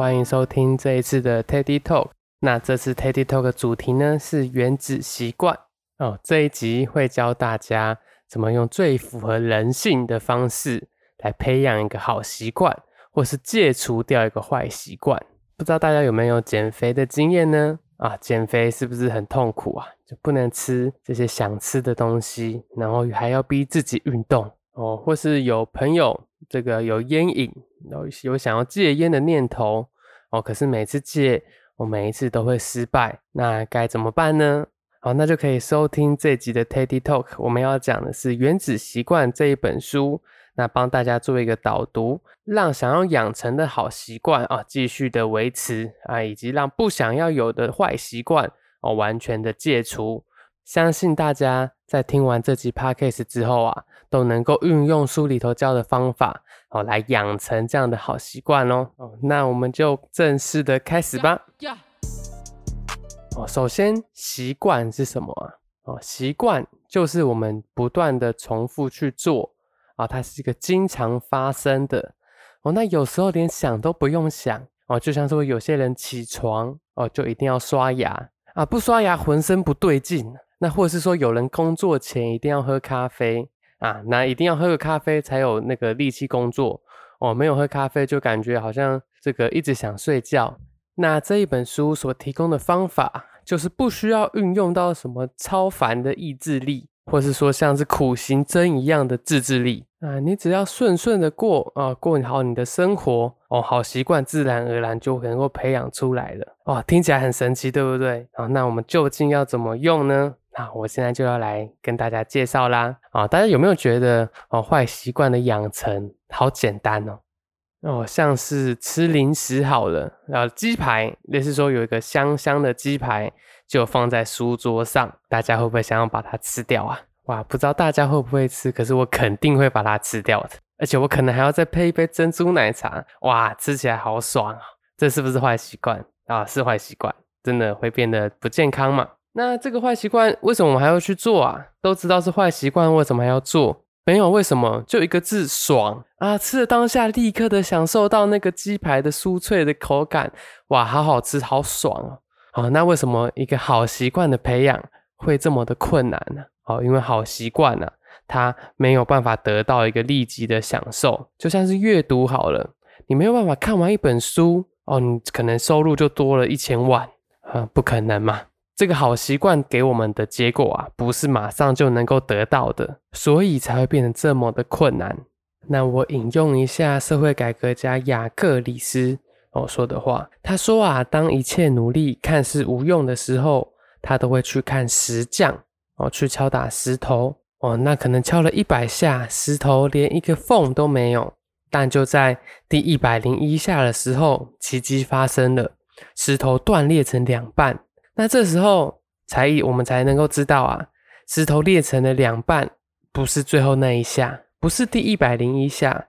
欢迎收听这一次的 Teddy Talk。那这次 Teddy Talk 的主题呢是原子习惯哦。这一集会教大家怎么用最符合人性的方式来培养一个好习惯，或是戒除掉一个坏习惯。不知道大家有没有减肥的经验呢？啊，减肥是不是很痛苦啊？就不能吃这些想吃的东西，然后还要逼自己运动哦，或是有朋友这个有烟瘾，有有想要戒烟的念头哦，可是每次戒，我每一次都会失败，那该怎么办呢？好，那就可以收听这集的 Teddy Talk，我们要讲的是《原子习惯》这一本书。那帮大家做一个导读，让想要养成的好习惯啊继续的维持啊，以及让不想要有的坏习惯哦完全的戒除。相信大家在听完这集 podcast 之后啊，都能够运用书里头教的方法哦来养成这样的好习惯哦。哦，那我们就正式的开始吧。哦，首先习惯是什么啊？哦，习惯就是我们不断的重复去做。啊，它是一个经常发生的哦。那有时候连想都不用想哦，就像说有些人起床哦，就一定要刷牙啊，不刷牙浑身不对劲。那或者是说有人工作前一定要喝咖啡啊，那一定要喝个咖啡才有那个力气工作哦。没有喝咖啡就感觉好像这个一直想睡觉。那这一本书所提供的方法，就是不需要运用到什么超凡的意志力。或是说像是苦行僧一样的自制力啊，你只要顺顺的过啊，过好你的生活哦，好习惯自然而然就能够培养出来了哦，听起来很神奇，对不对？啊，那我们究竟要怎么用呢？那我现在就要来跟大家介绍啦啊，大家有没有觉得哦，坏习惯的养成好简单哦？哦，像是吃零食好了啊，鸡排，类似说有一个香香的鸡排。就放在书桌上，大家会不会想要把它吃掉啊？哇，不知道大家会不会吃，可是我肯定会把它吃掉的，而且我可能还要再配一杯珍珠奶茶，哇，吃起来好爽啊！这是不是坏习惯啊？是坏习惯，真的会变得不健康嘛？那这个坏习惯为什么我们还要去做啊？都知道是坏习惯，为什么还要做？没有为什么，就一个字爽啊！吃的当下立刻的享受到那个鸡排的酥脆的口感，哇，好好吃，好爽哦！好，那为什么一个好习惯的培养会这么的困难呢？哦，因为好习惯呢，它没有办法得到一个立即的享受，就像是阅读好了，你没有办法看完一本书，哦，你可能收入就多了一千万啊，不可能嘛！这个好习惯给我们的结果啊，不是马上就能够得到的，所以才会变得这么的困难。那我引用一下社会改革家雅克里斯。哦，说的话，他说啊，当一切努力看似无用的时候，他都会去看石匠哦，去敲打石头哦，那可能敲了一百下，石头连一个缝都没有，但就在第一百零一下的时候，奇迹发生了，石头断裂成两半。那这时候才我们才能够知道啊，石头裂成了两半，不是最后那一下，不是第一百零一下，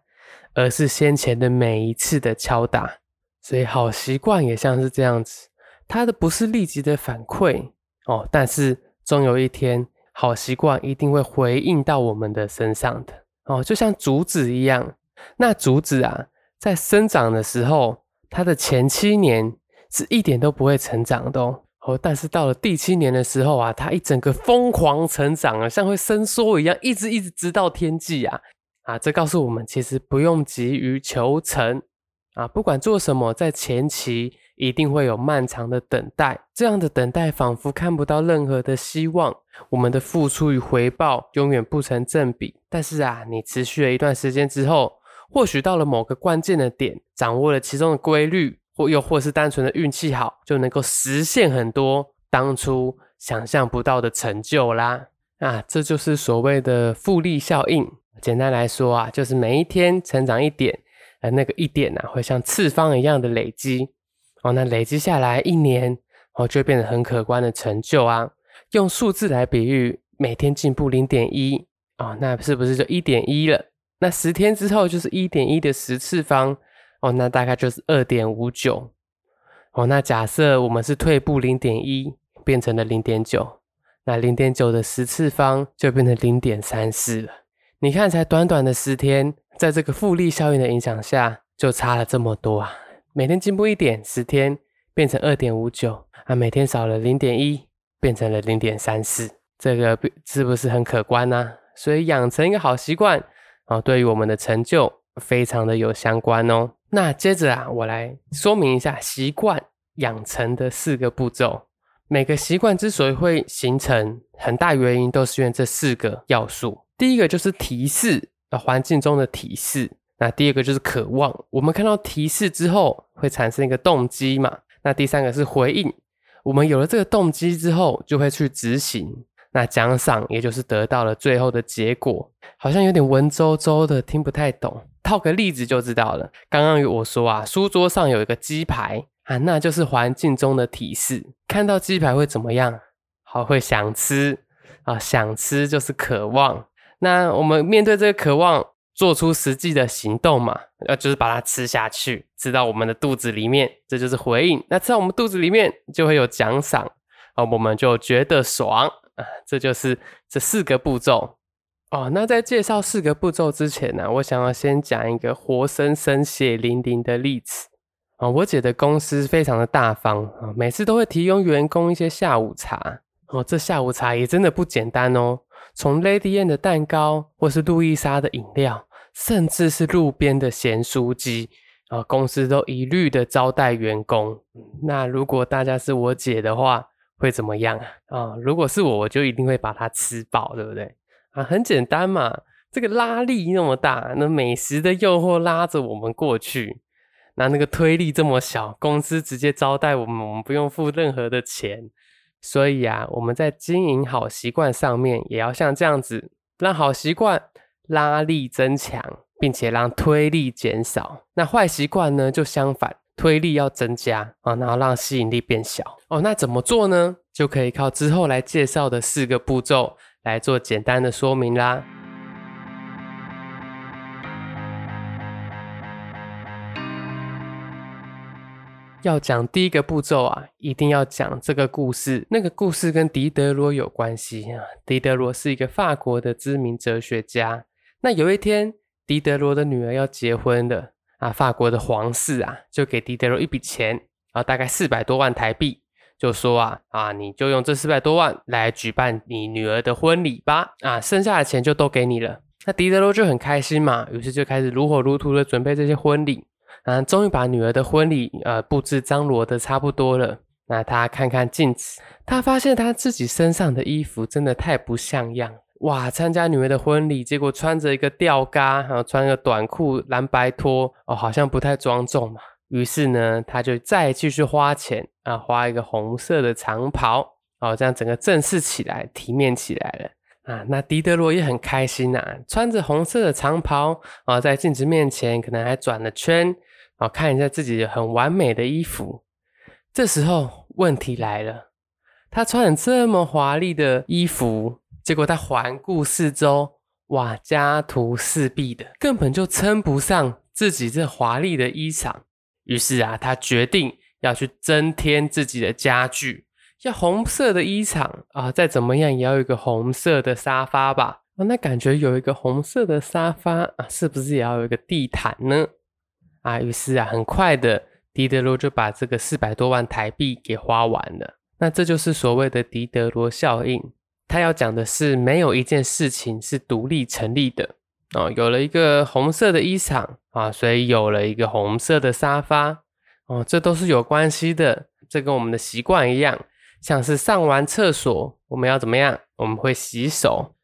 而是先前的每一次的敲打。所以好习惯也像是这样子，它的不是立即的反馈哦，但是终有一天，好习惯一定会回应到我们的身上的哦，就像竹子一样，那竹子啊，在生长的时候，它的前七年是一点都不会成长的哦，哦，但是到了第七年的时候啊，它一整个疯狂成长啊，像会伸缩一样，一直一直直到天际啊，啊，这告诉我们，其实不用急于求成。啊，不管做什么，在前期一定会有漫长的等待，这样的等待仿佛看不到任何的希望，我们的付出与回报永远不成正比。但是啊，你持续了一段时间之后，或许到了某个关键的点，掌握了其中的规律，又或是单纯的运气好，就能够实现很多当初想象不到的成就啦。啊，这就是所谓的复利效应。简单来说啊，就是每一天成长一点。而那个一点呢，会像次方一样的累积哦，那累积下来一年哦，就变得很可观的成就啊。用数字来比喻，每天进步零点一哦，那是不是就一点一了？那十天之后就是一点一的十次方哦，那大概就是二点五九哦。那假设我们是退步零点一，变成了零点九，那零点九的十次方就变成零点三四了。你看，才短短的十天。在这个复利效应的影响下，就差了这么多啊！每天进步一点，十天变成二点五九啊，每天少了零点一，变成了零点三四，这个是不是很可观呢？所以养成一个好习惯哦，对于我们的成就非常的有相关哦。那接着啊，我来说明一下习惯养成的四个步骤。每个习惯之所以会形成，很大原因都是因为这四个要素。第一个就是提示，呃，环境中的提示。那第二个就是渴望，我们看到提示之后会产生一个动机嘛。那第三个是回应，我们有了这个动机之后就会去执行。那奖赏也就是得到了最后的结果，好像有点文绉绉的，听不太懂。套个例子就知道了。刚刚我说啊，书桌上有一个鸡排。啊，那就是环境中的提示。看到鸡排会怎么样？好，会想吃啊，想吃就是渴望。那我们面对这个渴望，做出实际的行动嘛，要就是把它吃下去，吃到我们的肚子里面，这就是回应。那吃到我们肚子里面，就会有奖赏啊，我们就觉得爽啊。这就是这四个步骤哦。那在介绍四个步骤之前呢，我想要先讲一个活生生血淋淋的例子。啊，我姐的公司非常的大方啊，每次都会提供员工一些下午茶哦。这下午茶也真的不简单哦，从 Lady Anne 的蛋糕，或是路易莎的饮料，甚至是路边的咸酥鸡啊，公司都一律的招待员工。那如果大家是我姐的话，会怎么样啊？啊，如果是我，我就一定会把它吃饱，对不对？啊，很简单嘛，这个拉力那么大，那美食的诱惑拉着我们过去。那那个推力这么小，公司直接招待我们，我们不用付任何的钱。所以啊，我们在经营好习惯上面，也要像这样子，让好习惯拉力增强，并且让推力减少。那坏习惯呢，就相反，推力要增加啊，然后让吸引力变小。哦，那怎么做呢？就可以靠之后来介绍的四个步骤来做简单的说明啦。要讲第一个步骤啊，一定要讲这个故事。那个故事跟狄德罗有关系啊。狄德罗是一个法国的知名哲学家。那有一天，狄德罗的女儿要结婚了啊，法国的皇室啊，就给狄德罗一笔钱啊，大概四百多万台币，就说啊啊，你就用这四百多万来举办你女儿的婚礼吧啊，剩下的钱就都给你了。那狄德罗就很开心嘛，于是就开始如火如荼的准备这些婚礼。啊，终于把女儿的婚礼呃布置张罗的差不多了。那他看看镜子，他发现他自己身上的衣服真的太不像样。哇，参加女儿的婚礼，结果穿着一个吊嘎，然后穿个短裤、蓝白拖，哦，好像不太庄重嘛。于是呢，他就再继续花钱啊，花一个红色的长袍，哦，这样整个正式起来，体面起来了。啊，那狄德罗也很开心呐，穿着红色的长袍啊，在镜子面前可能还转了圈。好看一下自己很完美的衣服，这时候问题来了，他穿了这么华丽的衣服，结果他环顾四周，哇，家徒四壁的，根本就称不上自己这华丽的衣裳。于是啊，他决定要去增添自己的家具，要红色的衣裳啊，再怎么样也要有一个红色的沙发吧？那感觉有一个红色的沙发啊，是不是也要有一个地毯呢？啊，于是啊，很快的，狄德罗就把这个四百多万台币给花完了。那这就是所谓的狄德罗效应。他要讲的是，没有一件事情是独立成立的哦。有了一个红色的衣裳啊，所以有了一个红色的沙发哦，这都是有关系的。这跟我们的习惯一样，像是上完厕所，我们要怎么样？我们会洗手，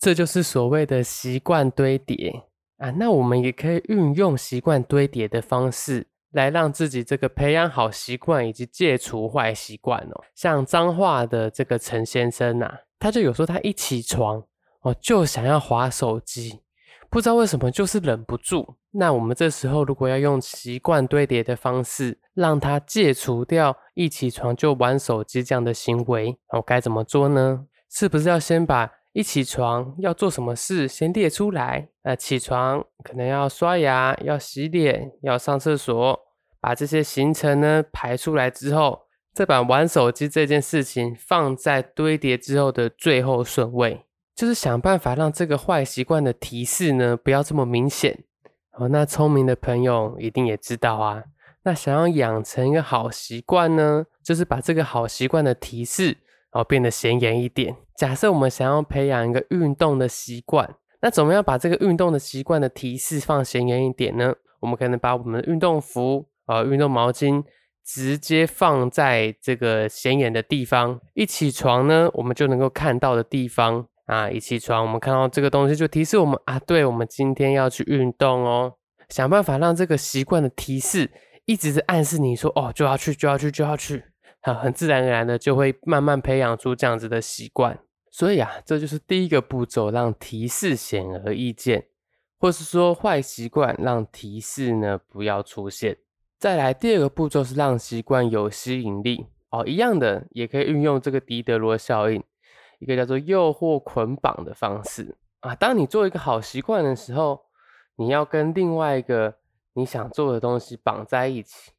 这就是所谓的习惯堆叠。啊，那我们也可以运用习惯堆叠的方式，来让自己这个培养好习惯以及戒除坏习惯哦。像脏话的这个陈先生呐，他就有时候他一起床哦，就想要划手机，不知道为什么就是忍不住。那我们这时候如果要用习惯堆叠的方式，让他戒除掉一起床就玩手机这样的行为，我，该怎么做呢？是不是要先把？一起床要做什么事，先列出来。呃，起床可能要刷牙、要洗脸、要上厕所，把这些行程呢排出来之后，再把玩手机这件事情放在堆叠之后的最后顺位，就是想办法让这个坏习惯的提示呢不要这么明显。哦，那聪明的朋友一定也知道啊，那想要养成一个好习惯呢，就是把这个好习惯的提示哦变得显眼一点。假设我们想要培养一个运动的习惯，那怎么样把这个运动的习惯的提示放显眼一点呢？我们可能把我们的运动服、呃运动毛巾直接放在这个显眼的地方。一起床呢，我们就能够看到的地方啊。一起床，我们看到这个东西就提示我们啊，对我们今天要去运动哦。想办法让这个习惯的提示一直是暗示你说哦，就要去，就要去，就要去。好，很自然而然的就会慢慢培养出这样子的习惯。所以啊，这就是第一个步骤，让提示显而易见。或是说坏习惯让提示呢不要出现。再来第二个步骤是让习惯有吸引力哦，一样的也可以运用这个狄德罗效应，一个叫做诱惑捆绑的方式啊。当你做一个好习惯的时候，你要跟另外一个你想做的东西绑在一起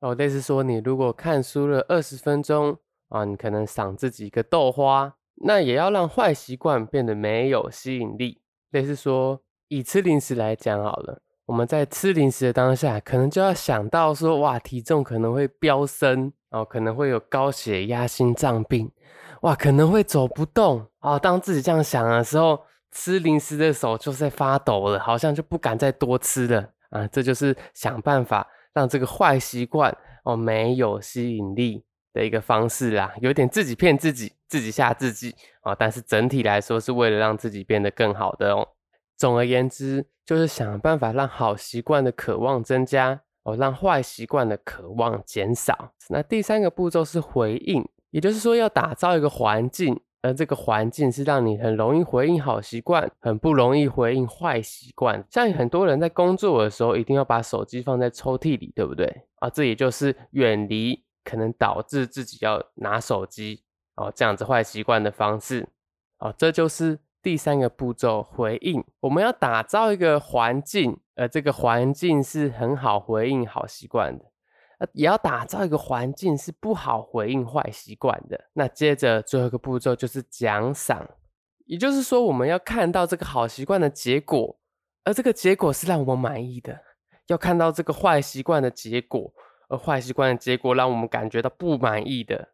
哦。类似说，你如果看书了二十分钟啊，你可能赏自己一个豆花，那也要让坏习惯变得没有吸引力。类似说。以吃零食来讲好了，我们在吃零食的当下，可能就要想到说，哇，体重可能会飙升哦，可能会有高血压、心脏病，哇，可能会走不动哦。当自己这样想的时候，吃零食的手就在发抖了，好像就不敢再多吃了啊。这就是想办法让这个坏习惯哦没有吸引力的一个方式啦，有点自己骗自己，自己吓自己啊。但是整体来说，是为了让自己变得更好的哦。总而言之，就是想办法让好习惯的渴望增加哦，让坏习惯的渴望减少。那第三个步骤是回应，也就是说要打造一个环境，而这个环境是让你很容易回应好习惯，很不容易回应坏习惯。像很多人在工作的时候，一定要把手机放在抽屉里，对不对？啊，这也就是远离可能导致自己要拿手机哦这样子坏习惯的方式。哦，这就是。第三个步骤回应，我们要打造一个环境，而这个环境是很好回应好习惯的，也要打造一个环境是不好回应坏习惯的。那接着最后一个步骤就是奖赏，也就是说我们要看到这个好习惯的结果，而这个结果是让我们满意的；要看到这个坏习惯的结果，而坏习惯的结果让我们感觉到不满意的。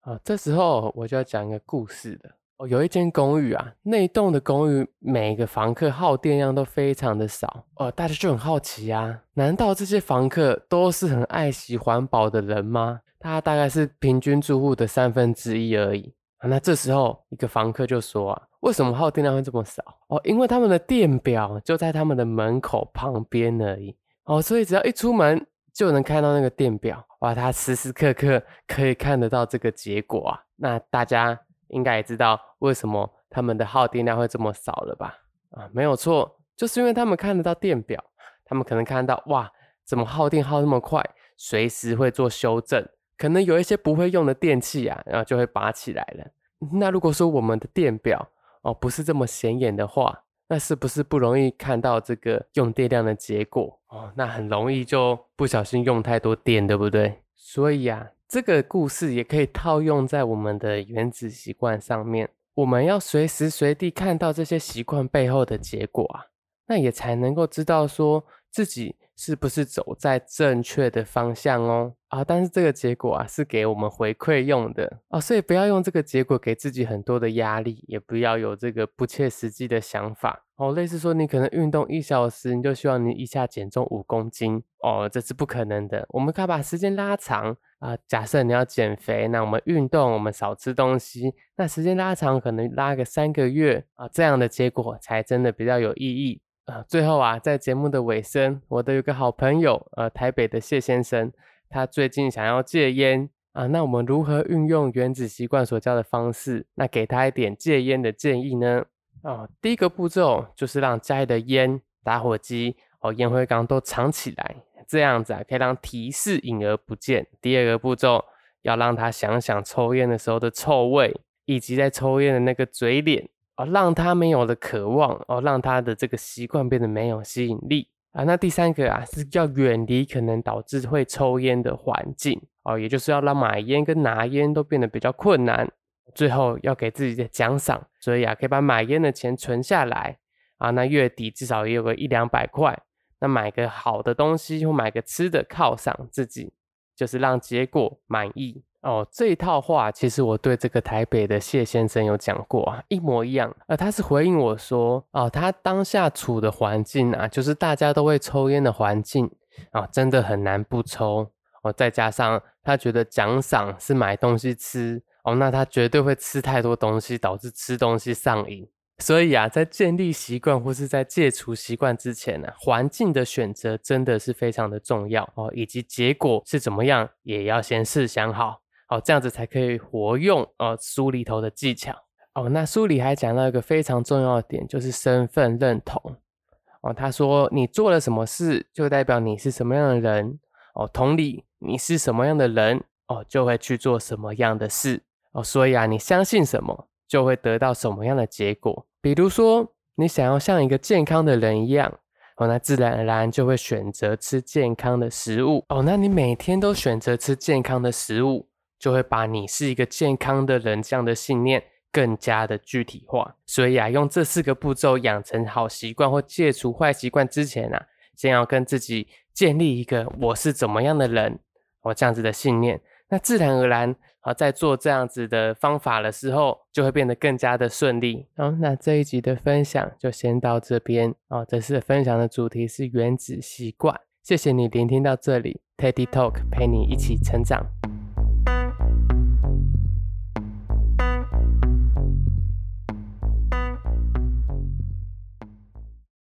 啊，这时候我就要讲一个故事了。哦，有一间公寓啊，那栋的公寓每个房客耗电量都非常的少哦，大家就很好奇啊，难道这些房客都是很爱惜环保的人吗？他大概是平均住户的三分之一而已啊。那这时候一个房客就说啊，为什么耗电量会这么少？哦，因为他们的电表就在他们的门口旁边而已哦，所以只要一出门就能看到那个电表，哇，他时时刻刻可以看得到这个结果啊。那大家。应该也知道为什么他们的耗电量会这么少了吧？啊，没有错，就是因为他们看得到电表，他们可能看到哇，怎么耗电耗那么快，随时会做修正，可能有一些不会用的电器啊，然后就会拔起来了。那如果说我们的电表哦不是这么显眼的话，那是不是不容易看到这个用电量的结果哦？那很容易就不小心用太多电，对不对？所以啊。这个故事也可以套用在我们的原子习惯上面。我们要随时随地看到这些习惯背后的结果啊，那也才能够知道说自己是不是走在正确的方向哦。啊，但是这个结果啊是给我们回馈用的哦，所以不要用这个结果给自己很多的压力，也不要有这个不切实际的想法哦。类似说你可能运动一小时，你就希望你一下减重五公斤哦，这是不可能的。我们可以把时间拉长啊，假设你要减肥，那我们运动，我们少吃东西，那时间拉长可能拉个三个月啊，这样的结果才真的比较有意义啊。最后啊，在节目的尾声，我的有个好朋友，呃，台北的谢先生。他最近想要戒烟啊，那我们如何运用原子习惯所教的方式，那给他一点戒烟的建议呢？哦，第一个步骤就是让家里的烟、打火机、哦烟灰缸都藏起来，这样子啊可以让提示隐而不见。第二个步骤要让他想想抽烟的时候的臭味，以及在抽烟的那个嘴脸，哦让他没有了渴望，哦让他的这个习惯变得没有吸引力。啊，那第三个啊是要远离可能导致会抽烟的环境哦，也就是要让买烟跟拿烟都变得比较困难。最后要给自己的奖赏，所以啊可以把买烟的钱存下来啊，那月底至少也有个一两百块。那买个好的东西或买个吃的犒赏自己，就是让结果满意哦。这一套话其实我对这个台北的谢先生有讲过啊，一模一样。呃，他是回应我说，哦，他当下处的环境啊，就是大家都会抽烟的环境啊，真的很难不抽哦。再加上他觉得奖赏是买东西吃哦，那他绝对会吃太多东西，导致吃东西上瘾。所以啊，在建立习惯或是在戒除习惯之前呢，环境的选择真的是非常的重要哦，以及结果是怎么样，也要先试想好哦，这样子才可以活用哦书里头的技巧哦。那书里还讲到一个非常重要的点，就是身份认同哦。他说，你做了什么事，就代表你是什么样的人哦。同理，你是什么样的人哦，就会去做什么样的事哦。所以啊，你相信什么，就会得到什么样的结果。比如说，你想要像一个健康的人一样，哦，那自然而然就会选择吃健康的食物，哦，那你每天都选择吃健康的食物，就会把你是一个健康的人这样的信念更加的具体化。所以啊，用这四个步骤养成好习惯或戒除坏习惯之前啊，先要跟自己建立一个我是怎么样的人，我，这样子的信念。那自然而然，啊，在做这样子的方法的时候，就会变得更加的顺利。好，那这一集的分享就先到这边。哦，这次分享的主题是原子习惯。谢谢你聆听到这里，Teddy Talk 陪你一起成长。